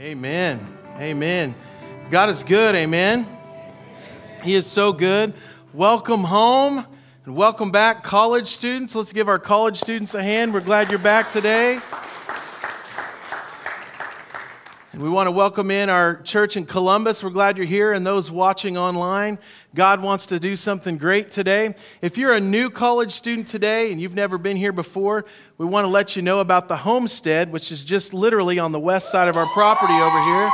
Amen. Amen. God is good. Amen. He is so good. Welcome home and welcome back, college students. Let's give our college students a hand. We're glad you're back today. And we want to welcome in our church in Columbus. We're glad you're here and those watching online. God wants to do something great today. If you're a new college student today and you've never been here before, we want to let you know about the homestead, which is just literally on the west side of our property over here.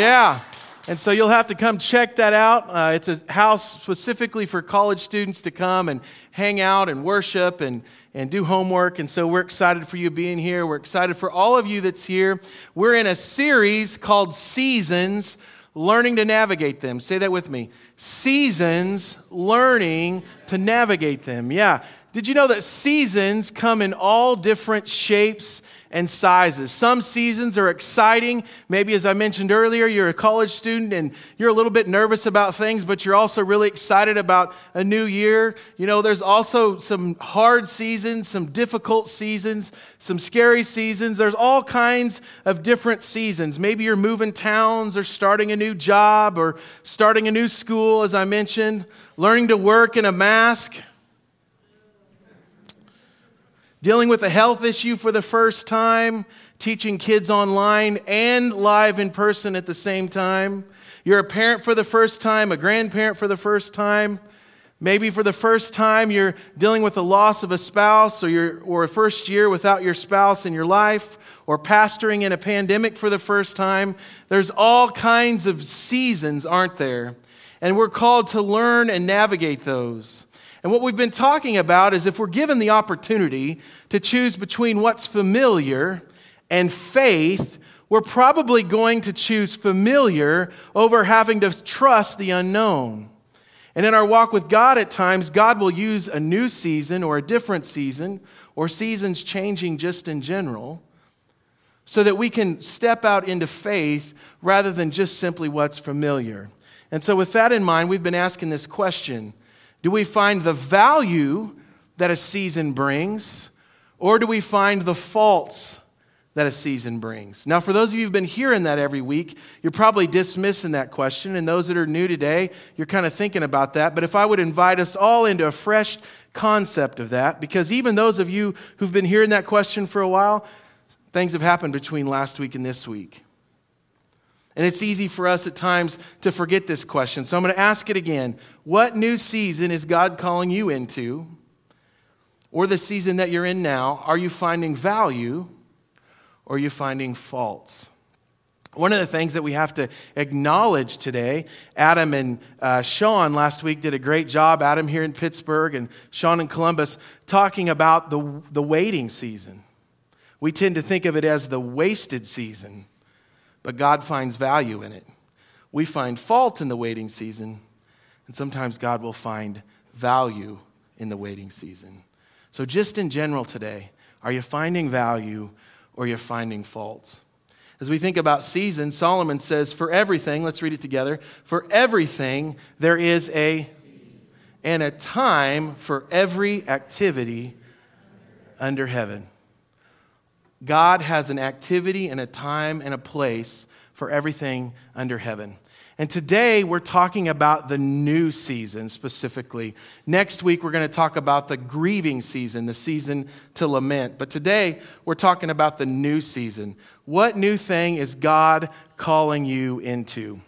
Yeah. And so you'll have to come check that out. Uh, it's a house specifically for college students to come and hang out and worship and, and do homework. And so we're excited for you being here. We're excited for all of you that's here. We're in a series called Seasons Learning to Navigate Them. Say that with me. Seasons Learning to Navigate Them. Yeah. Did you know that seasons come in all different shapes and sizes. Some seasons are exciting. Maybe, as I mentioned earlier, you're a college student and you're a little bit nervous about things, but you're also really excited about a new year. You know, there's also some hard seasons, some difficult seasons, some scary seasons. There's all kinds of different seasons. Maybe you're moving towns or starting a new job or starting a new school, as I mentioned, learning to work in a mask dealing with a health issue for the first time, teaching kids online and live in person at the same time. You're a parent for the first time, a grandparent for the first time. Maybe for the first time you're dealing with the loss of a spouse or, your, or a first year without your spouse in your life or pastoring in a pandemic for the first time. There's all kinds of seasons, aren't there? And we're called to learn and navigate those. And what we've been talking about is if we're given the opportunity to choose between what's familiar and faith, we're probably going to choose familiar over having to trust the unknown. And in our walk with God, at times, God will use a new season or a different season or seasons changing just in general so that we can step out into faith rather than just simply what's familiar. And so, with that in mind, we've been asking this question do we find the value that a season brings, or do we find the faults that a season brings? Now, for those of you who've been hearing that every week, you're probably dismissing that question. And those that are new today, you're kind of thinking about that. But if I would invite us all into a fresh concept of that, because even those of you who've been hearing that question for a while, things have happened between last week and this week. And it's easy for us at times to forget this question. So I'm going to ask it again. What new season is God calling you into? Or the season that you're in now, are you finding value or are you finding faults? One of the things that we have to acknowledge today, Adam and uh, Sean last week did a great job, Adam here in Pittsburgh and Sean in Columbus, talking about the, the waiting season. We tend to think of it as the wasted season but God finds value in it. We find fault in the waiting season, and sometimes God will find value in the waiting season. So, just in general today, are you finding value or are you finding faults? As we think about seasons, Solomon says, For everything, let's read it together, for everything there is a and a time for every activity under heaven. God has an activity and a time and a place for everything under heaven. And today we're talking about the new season specifically. Next week we're going to talk about the grieving season, the season to lament. But today we're talking about the new season. What new thing is God calling you into?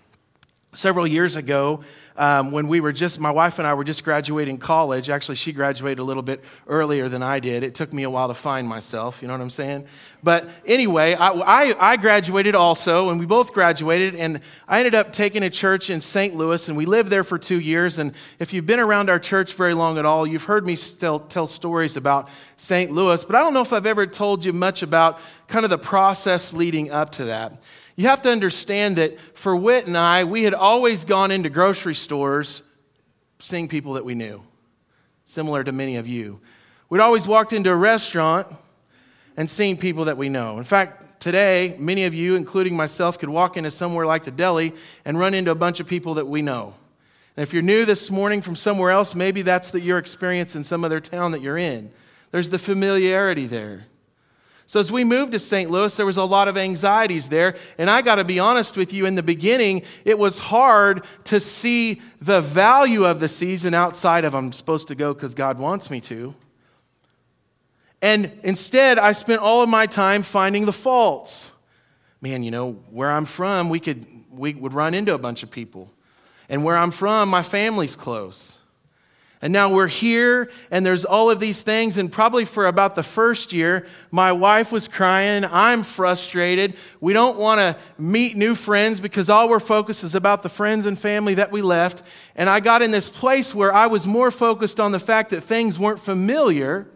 Several years ago, um, when we were just, my wife and I were just graduating college. Actually, she graduated a little bit earlier than I did. It took me a while to find myself, you know what I'm saying? But anyway, I, I, I graduated also, and we both graduated, and I ended up taking a church in St. Louis, and we lived there for two years. And if you've been around our church very long at all, you've heard me still tell stories about St. Louis, but I don't know if I've ever told you much about kind of the process leading up to that. You have to understand that for Whit and I, we had always gone into grocery stores seeing people that we knew, similar to many of you. We'd always walked into a restaurant and seen people that we know. In fact, today, many of you, including myself, could walk into somewhere like the deli and run into a bunch of people that we know. And if you're new this morning from somewhere else, maybe that's the, your experience in some other town that you're in. There's the familiarity there. So, as we moved to St. Louis, there was a lot of anxieties there. And I got to be honest with you, in the beginning, it was hard to see the value of the season outside of I'm supposed to go because God wants me to. And instead, I spent all of my time finding the faults. Man, you know, where I'm from, we, could, we would run into a bunch of people. And where I'm from, my family's close. And now we're here, and there's all of these things. And probably for about the first year, my wife was crying. I'm frustrated. We don't want to meet new friends because all we're focused is about the friends and family that we left. And I got in this place where I was more focused on the fact that things weren't familiar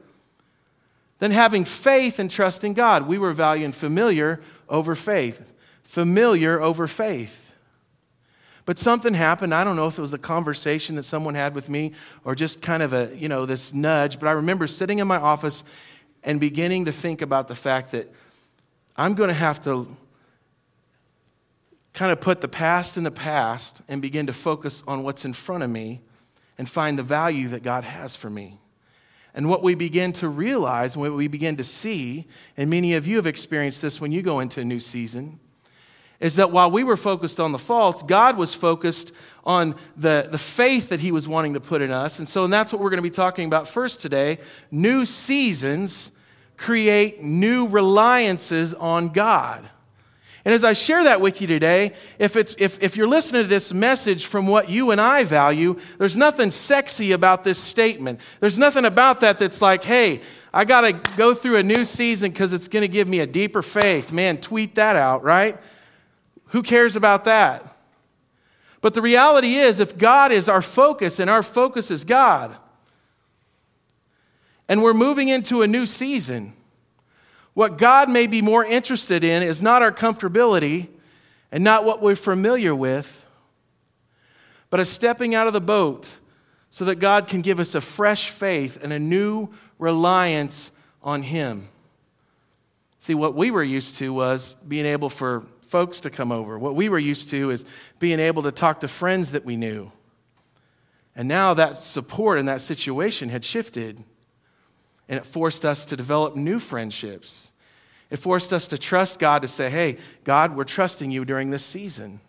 than having faith and trusting God. We were valuing familiar over faith. Familiar over faith. But something happened. I don't know if it was a conversation that someone had with me or just kind of a, you know, this nudge. But I remember sitting in my office and beginning to think about the fact that I'm going to have to kind of put the past in the past and begin to focus on what's in front of me and find the value that God has for me. And what we begin to realize, and what we begin to see, and many of you have experienced this when you go into a new season, is that while we were focused on the faults, God was focused on the, the faith that He was wanting to put in us. And so and that's what we're going to be talking about first today. New seasons create new reliances on God. And as I share that with you today, if, it's, if, if you're listening to this message from what you and I value, there's nothing sexy about this statement. There's nothing about that that's like, hey, I got to go through a new season because it's going to give me a deeper faith. Man, tweet that out, right? Who cares about that? But the reality is, if God is our focus and our focus is God, and we're moving into a new season, what God may be more interested in is not our comfortability and not what we're familiar with, but a stepping out of the boat so that God can give us a fresh faith and a new reliance on Him. See, what we were used to was being able for folks to come over. What we were used to is being able to talk to friends that we knew. And now that support in that situation had shifted, and it forced us to develop new friendships. It forced us to trust God to say, hey, God, we're trusting you during this season.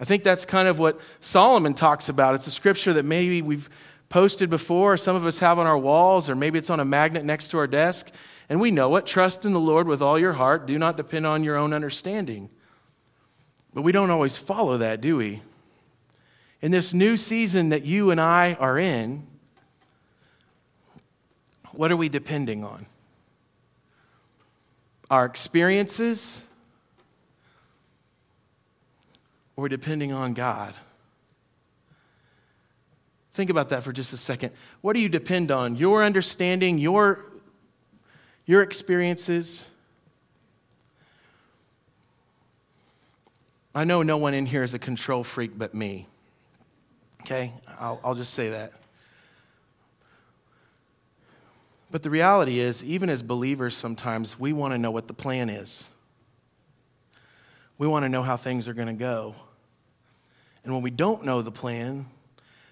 I think that's kind of what Solomon talks about. It's a scripture that maybe we've posted before, some of us have on our walls, or maybe it's on a magnet next to our desk. And we know it. Trust in the Lord with all your heart. Do not depend on your own understanding. But we don't always follow that, do we? In this new season that you and I are in, what are we depending on? Our experiences? Or depending on God? Think about that for just a second. What do you depend on? Your understanding, your, your experiences? I know no one in here is a control freak but me. Okay? I'll, I'll just say that. But the reality is, even as believers, sometimes we want to know what the plan is. We want to know how things are going to go. And when we don't know the plan,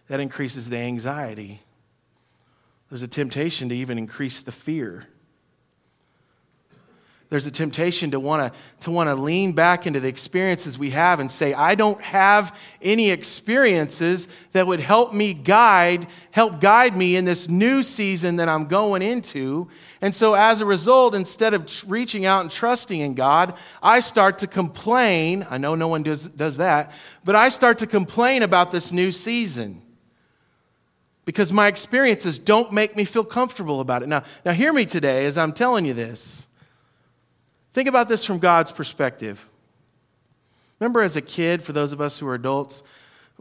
that increases the anxiety. There's a temptation to even increase the fear there's a temptation to want to to want to lean back into the experiences we have and say i don't have any experiences that would help me guide help guide me in this new season that i'm going into. And so as a result instead of reaching out and trusting in god i start to complain i know no one does, does that but i start to complain about this new season because my experiences don't make me feel comfortable about it. Now now hear me today as i'm telling you this Think about this from God's perspective. Remember, as a kid, for those of us who are adults,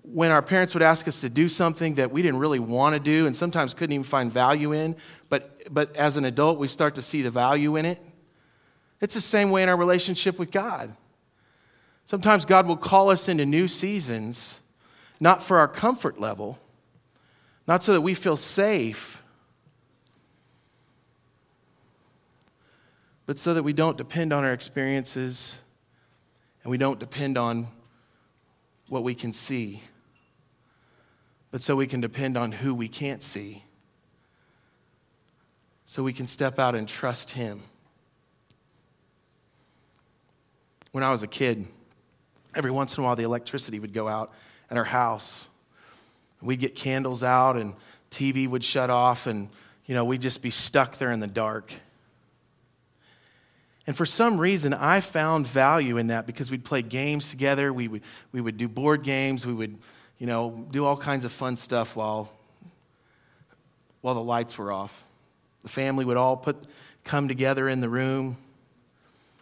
when our parents would ask us to do something that we didn't really want to do and sometimes couldn't even find value in, but, but as an adult, we start to see the value in it? It's the same way in our relationship with God. Sometimes God will call us into new seasons, not for our comfort level, not so that we feel safe, but so that we don't depend on our experiences and we don't depend on what we can see, but so we can depend on who we can't see, so we can step out and trust Him. When I was a kid, every once in a while the electricity would go out at our house. We'd get candles out and TV would shut off and you know, we'd just be stuck there in the dark. And for some reason, I found value in that because we'd play games together. We would, we would do board games. We would, you know, do all kinds of fun stuff while, while the lights were off. The family would all put, come together in the room.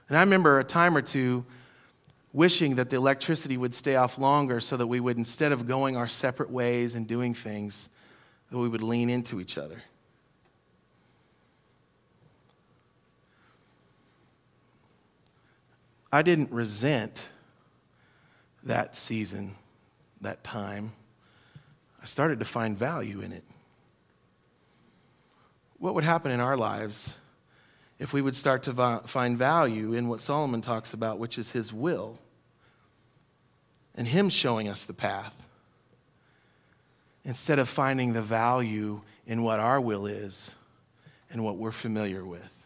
And I remember a time or two wishing that the electricity would stay off longer so that we would, instead of going our separate ways and doing things, that we would lean into each other. I didn't resent that season, that time. I started to find value in it. What would happen in our lives if we would start to find value in what Solomon talks about, which is his will, and him showing us the path, instead of finding the value in what our will is and what we're familiar with?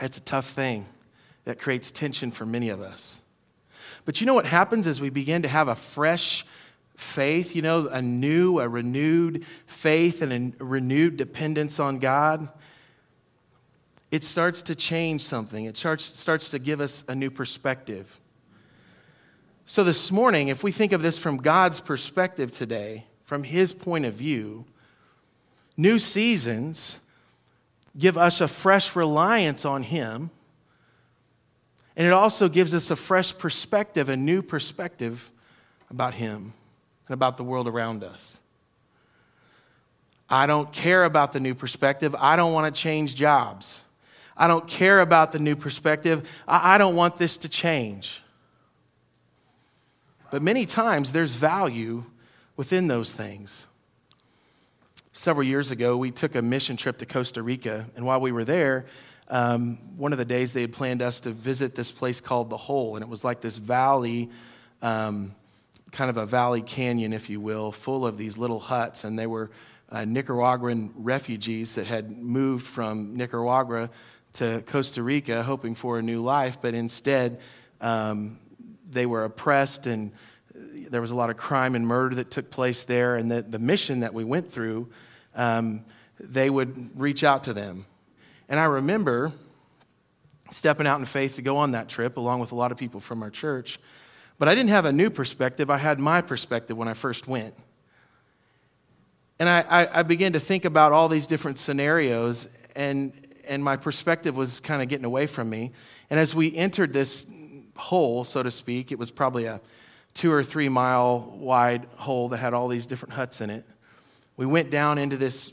It's a tough thing that creates tension for many of us. But you know what happens as we begin to have a fresh faith, you know, a new, a renewed faith and a renewed dependence on God? It starts to change something. It starts, starts to give us a new perspective. So, this morning, if we think of this from God's perspective today, from His point of view, new seasons give us a fresh reliance on Him. And it also gives us a fresh perspective, a new perspective about Him and about the world around us. I don't care about the new perspective. I don't want to change jobs. I don't care about the new perspective. I don't want this to change. But many times there's value within those things several years ago, we took a mission trip to Costa Rica. And while we were there, um, one of the days they had planned us to visit this place called The Hole. And it was like this valley, um, kind of a valley canyon, if you will, full of these little huts. And they were uh, Nicaraguan refugees that had moved from Nicaragua to Costa Rica hoping for a new life, but instead um, they were oppressed and there was a lot of crime and murder that took place there. And the, the mission that we went through um, they would reach out to them. And I remember stepping out in faith to go on that trip along with a lot of people from our church. But I didn't have a new perspective, I had my perspective when I first went. And I, I, I began to think about all these different scenarios, and, and my perspective was kind of getting away from me. And as we entered this hole, so to speak, it was probably a two or three mile wide hole that had all these different huts in it. We went down into this,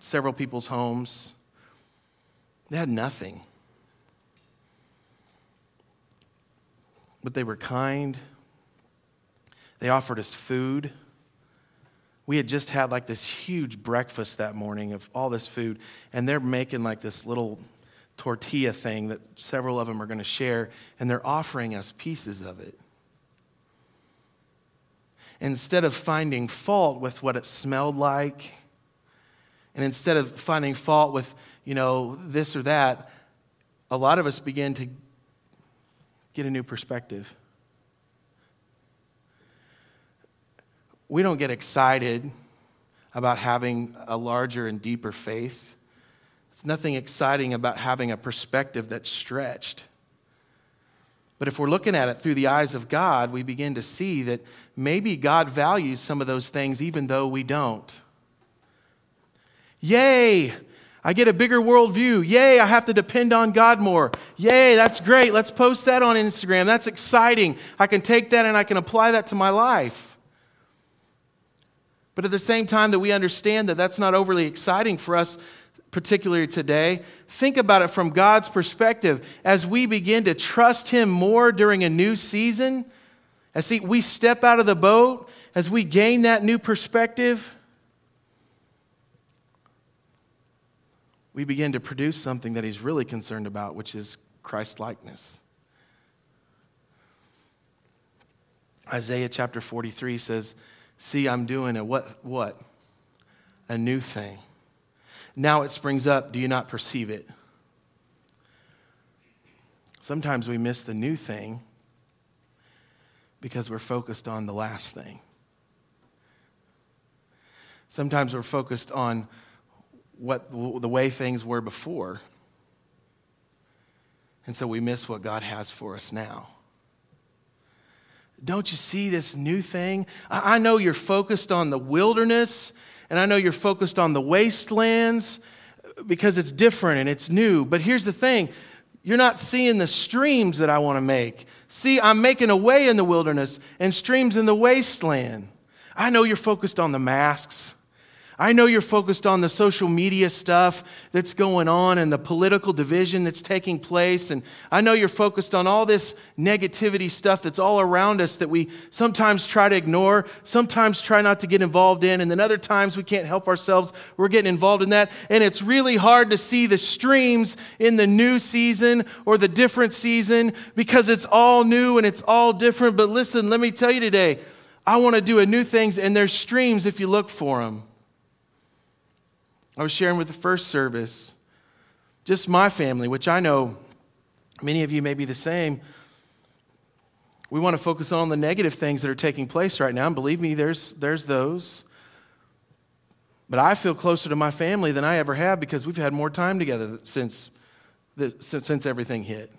several people's homes. They had nothing. But they were kind. They offered us food. We had just had like this huge breakfast that morning of all this food, and they're making like this little tortilla thing that several of them are going to share, and they're offering us pieces of it instead of finding fault with what it smelled like, and instead of finding fault with, you know, this or that, a lot of us begin to get a new perspective. We don't get excited about having a larger and deeper faith. It's nothing exciting about having a perspective that's stretched. But if we're looking at it through the eyes of God, we begin to see that maybe God values some of those things even though we don't. Yay! I get a bigger worldview. Yay, I have to depend on God more. Yay, that's great. Let's post that on Instagram. That's exciting. I can take that and I can apply that to my life. But at the same time that we understand that that's not overly exciting for us particularly today, think about it from God's perspective. As we begin to trust Him more during a new season, as we step out of the boat, as we gain that new perspective, we begin to produce something that He's really concerned about, which is Christ likeness. Isaiah chapter 43 says, See, I'm doing a what? What? A new thing. Now it springs up. Do you not perceive it? Sometimes we miss the new thing because we're focused on the last thing. Sometimes we're focused on what the way things were before. And so we miss what God has for us now. Don't you see this new thing? I know you're focused on the wilderness and I know you're focused on the wastelands because it's different and it's new. But here's the thing you're not seeing the streams that I want to make. See, I'm making a way in the wilderness and streams in the wasteland. I know you're focused on the masks. I know you're focused on the social media stuff that's going on and the political division that's taking place. And I know you're focused on all this negativity stuff that's all around us that we sometimes try to ignore, sometimes try not to get involved in, and then other times we can't help ourselves. We're getting involved in that. And it's really hard to see the streams in the new season or the different season because it's all new and it's all different. But listen, let me tell you today, I want to do a new things, and there's streams if you look for them. I was sharing with the first service, just my family, which I know many of you may be the same. We want to focus on the negative things that are taking place right now. And believe me, there's, there's those. But I feel closer to my family than I ever have because we've had more time together since, the, since, since everything hit.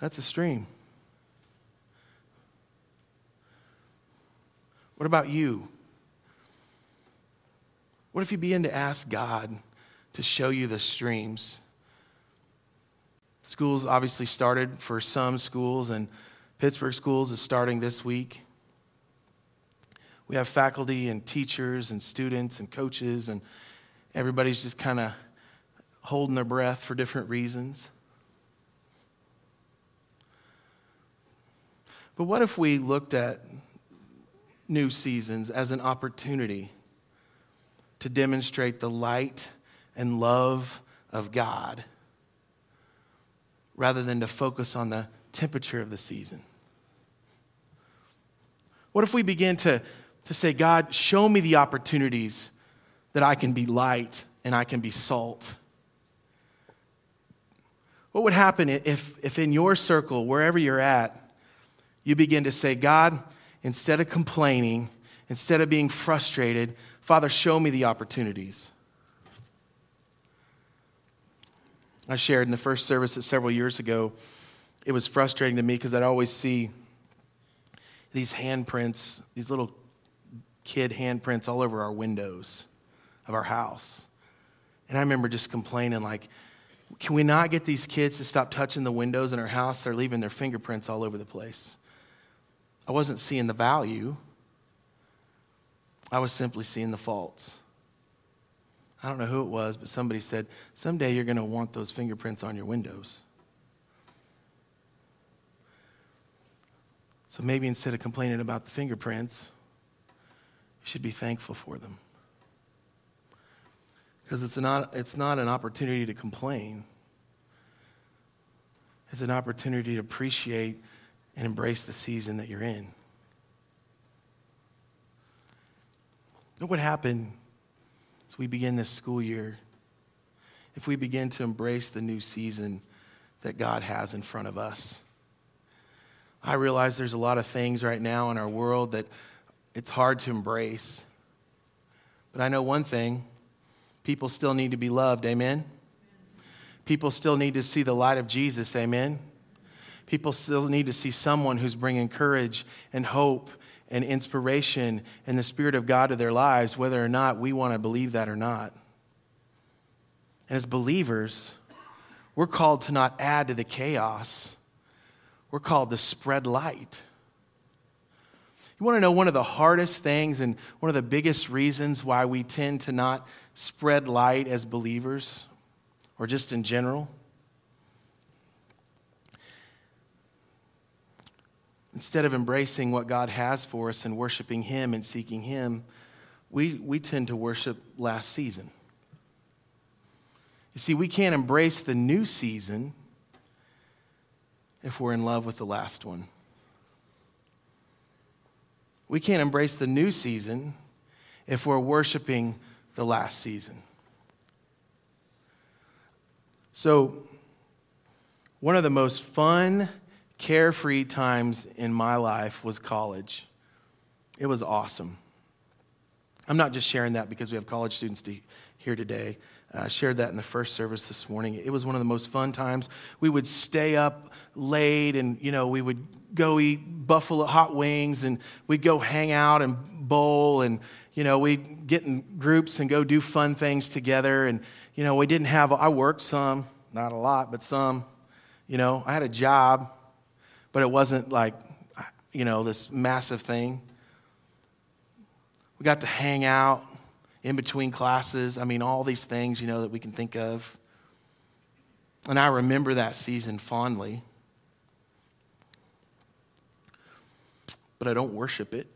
That's a stream. What about you? What if you begin to ask God to show you the streams? Schools obviously started for some schools, and Pittsburgh Schools is starting this week. We have faculty and teachers and students and coaches, and everybody's just kind of holding their breath for different reasons. But what if we looked at new seasons as an opportunity to demonstrate the light and love of God rather than to focus on the temperature of the season? What if we begin to, to say, God, show me the opportunities that I can be light and I can be salt? What would happen if, if in your circle, wherever you're at, you begin to say, God, instead of complaining, instead of being frustrated, Father, show me the opportunities. I shared in the first service that several years ago, it was frustrating to me because I'd always see these handprints, these little kid handprints all over our windows of our house. And I remember just complaining, like, can we not get these kids to stop touching the windows in our house? They're leaving their fingerprints all over the place. I wasn't seeing the value. I was simply seeing the faults. I don't know who it was, but somebody said, Someday you're going to want those fingerprints on your windows. So maybe instead of complaining about the fingerprints, you should be thankful for them. Because it's not, it's not an opportunity to complain, it's an opportunity to appreciate and embrace the season that you're in. What would happen as we begin this school year if we begin to embrace the new season that God has in front of us? I realize there's a lot of things right now in our world that it's hard to embrace. But I know one thing people still need to be loved, amen? People still need to see the light of Jesus, amen? People still need to see someone who's bringing courage and hope and inspiration and the Spirit of God to their lives, whether or not we want to believe that or not. And as believers, we're called to not add to the chaos, we're called to spread light. You want to know one of the hardest things and one of the biggest reasons why we tend to not spread light as believers or just in general? Instead of embracing what God has for us and worshiping Him and seeking Him, we, we tend to worship last season. You see, we can't embrace the new season if we're in love with the last one. We can't embrace the new season if we're worshiping the last season. So, one of the most fun, carefree times in my life was college. It was awesome. I'm not just sharing that because we have college students to, here today. Uh, I shared that in the first service this morning. It was one of the most fun times. We would stay up late and, you know, we would go eat buffalo hot wings and we'd go hang out and bowl and, you know, we'd get in groups and go do fun things together. And, you know, we didn't have, I worked some, not a lot, but some. You know, I had a job, but it wasn't like, you know, this massive thing. We got to hang out in between classes. I mean, all these things, you know, that we can think of. And I remember that season fondly. But I don't worship it.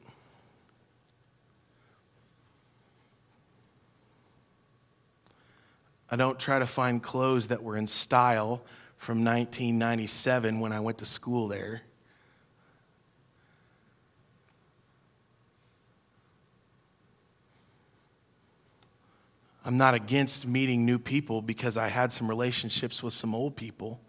I don't try to find clothes that were in style from 1997 when I went to school there. I'm not against meeting new people because I had some relationships with some old people.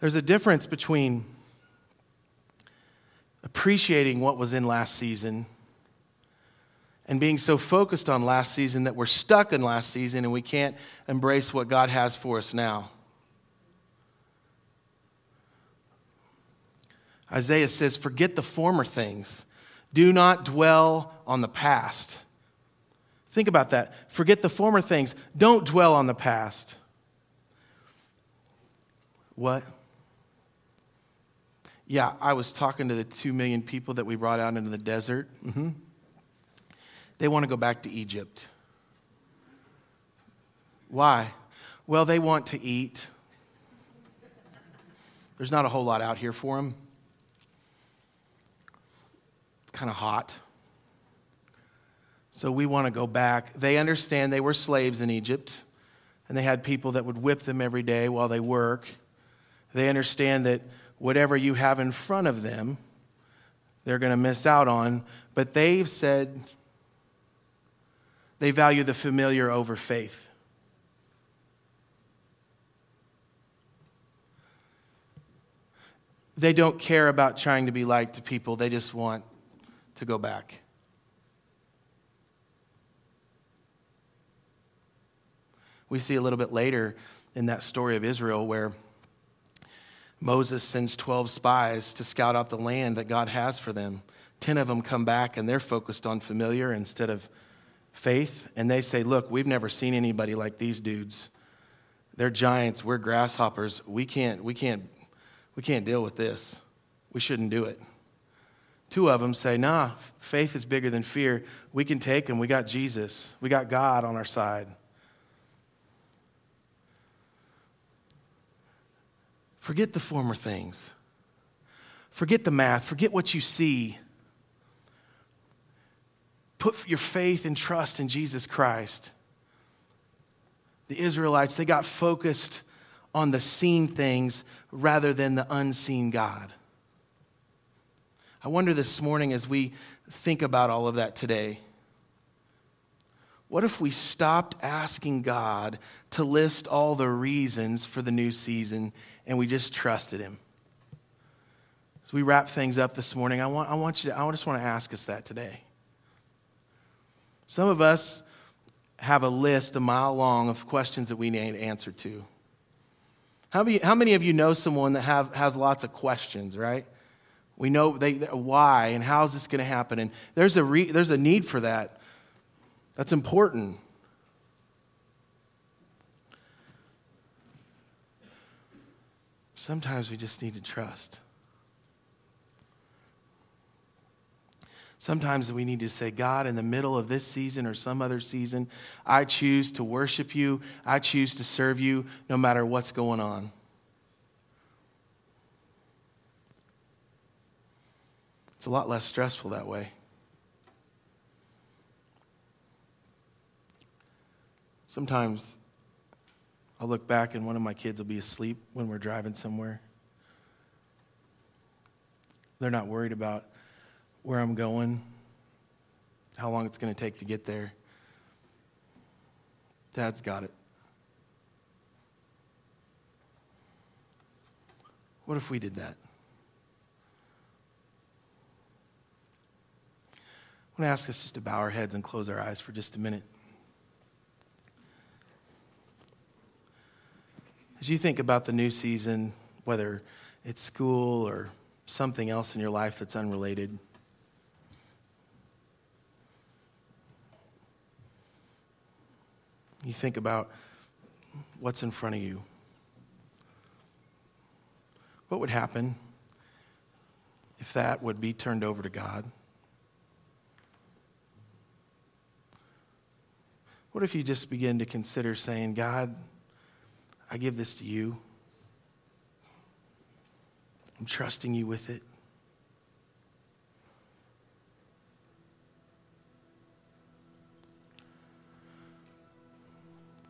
There's a difference between appreciating what was in last season and being so focused on last season that we're stuck in last season and we can't embrace what God has for us now. Isaiah says, Forget the former things. Do not dwell on the past. Think about that. Forget the former things. Don't dwell on the past. What? Yeah, I was talking to the two million people that we brought out into the desert. Mm-hmm. They want to go back to Egypt. Why? Well, they want to eat. There's not a whole lot out here for them It's kind of hot. So we want to go back. They understand they were slaves in Egypt, and they had people that would whip them every day while they work. They understand that whatever you have in front of them, they're going to miss out on. But they've said they value the familiar over faith. They don't care about trying to be like to people, they just want to go back. We see a little bit later in that story of Israel where Moses sends 12 spies to scout out the land that God has for them. 10 of them come back and they're focused on familiar instead of faith. And they say, Look, we've never seen anybody like these dudes. They're giants, we're grasshoppers. We can't, we can't, we can't deal with this. We shouldn't do it. Two of them say, nah, faith is bigger than fear. We can take them. We got Jesus, we got God on our side. Forget the former things. Forget the math. Forget what you see. Put your faith and trust in Jesus Christ. The Israelites, they got focused on the seen things rather than the unseen God. I wonder this morning as we think about all of that today, what if we stopped asking God to list all the reasons for the new season and we just trusted Him? As we wrap things up this morning, I want, I want you to, I just want to ask us that today. Some of us have a list a mile long of questions that we need answer to. How many, how many of you know someone that have, has lots of questions, right? We know they, why and how is this going to happen. And there's a, re, there's a need for that. That's important. Sometimes we just need to trust. Sometimes we need to say, God, in the middle of this season or some other season, I choose to worship you. I choose to serve you no matter what's going on. It's a lot less stressful that way. Sometimes I'll look back and one of my kids will be asleep when we're driving somewhere. They're not worried about where I'm going. how long it's going to take to get there. Dad's got it. What if we did that? I want to ask us just to bow our heads and close our eyes for just a minute. As you think about the new season, whether it's school or something else in your life that's unrelated, you think about what's in front of you. What would happen if that would be turned over to God? What if you just begin to consider saying, God, I give this to you? I'm trusting you with it.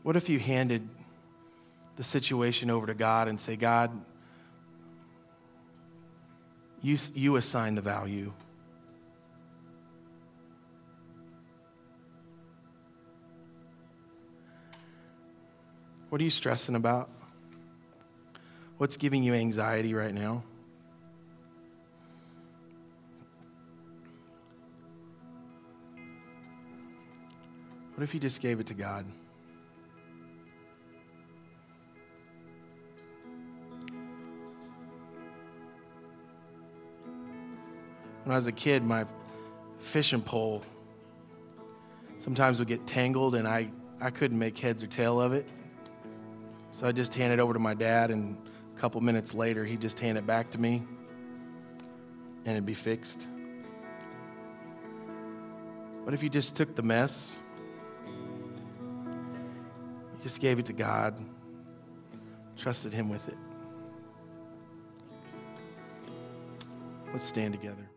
What if you handed the situation over to God and say, God, you, you assign the value. What are you stressing about? What's giving you anxiety right now? What if you just gave it to God? When I was a kid, my fishing pole sometimes would get tangled and I, I couldn't make heads or tail of it. So I just handed it over to my dad, and a couple minutes later, he'd just hand it back to me and it'd be fixed. What if you just took the mess, you just gave it to God, trusted Him with it? Let's stand together.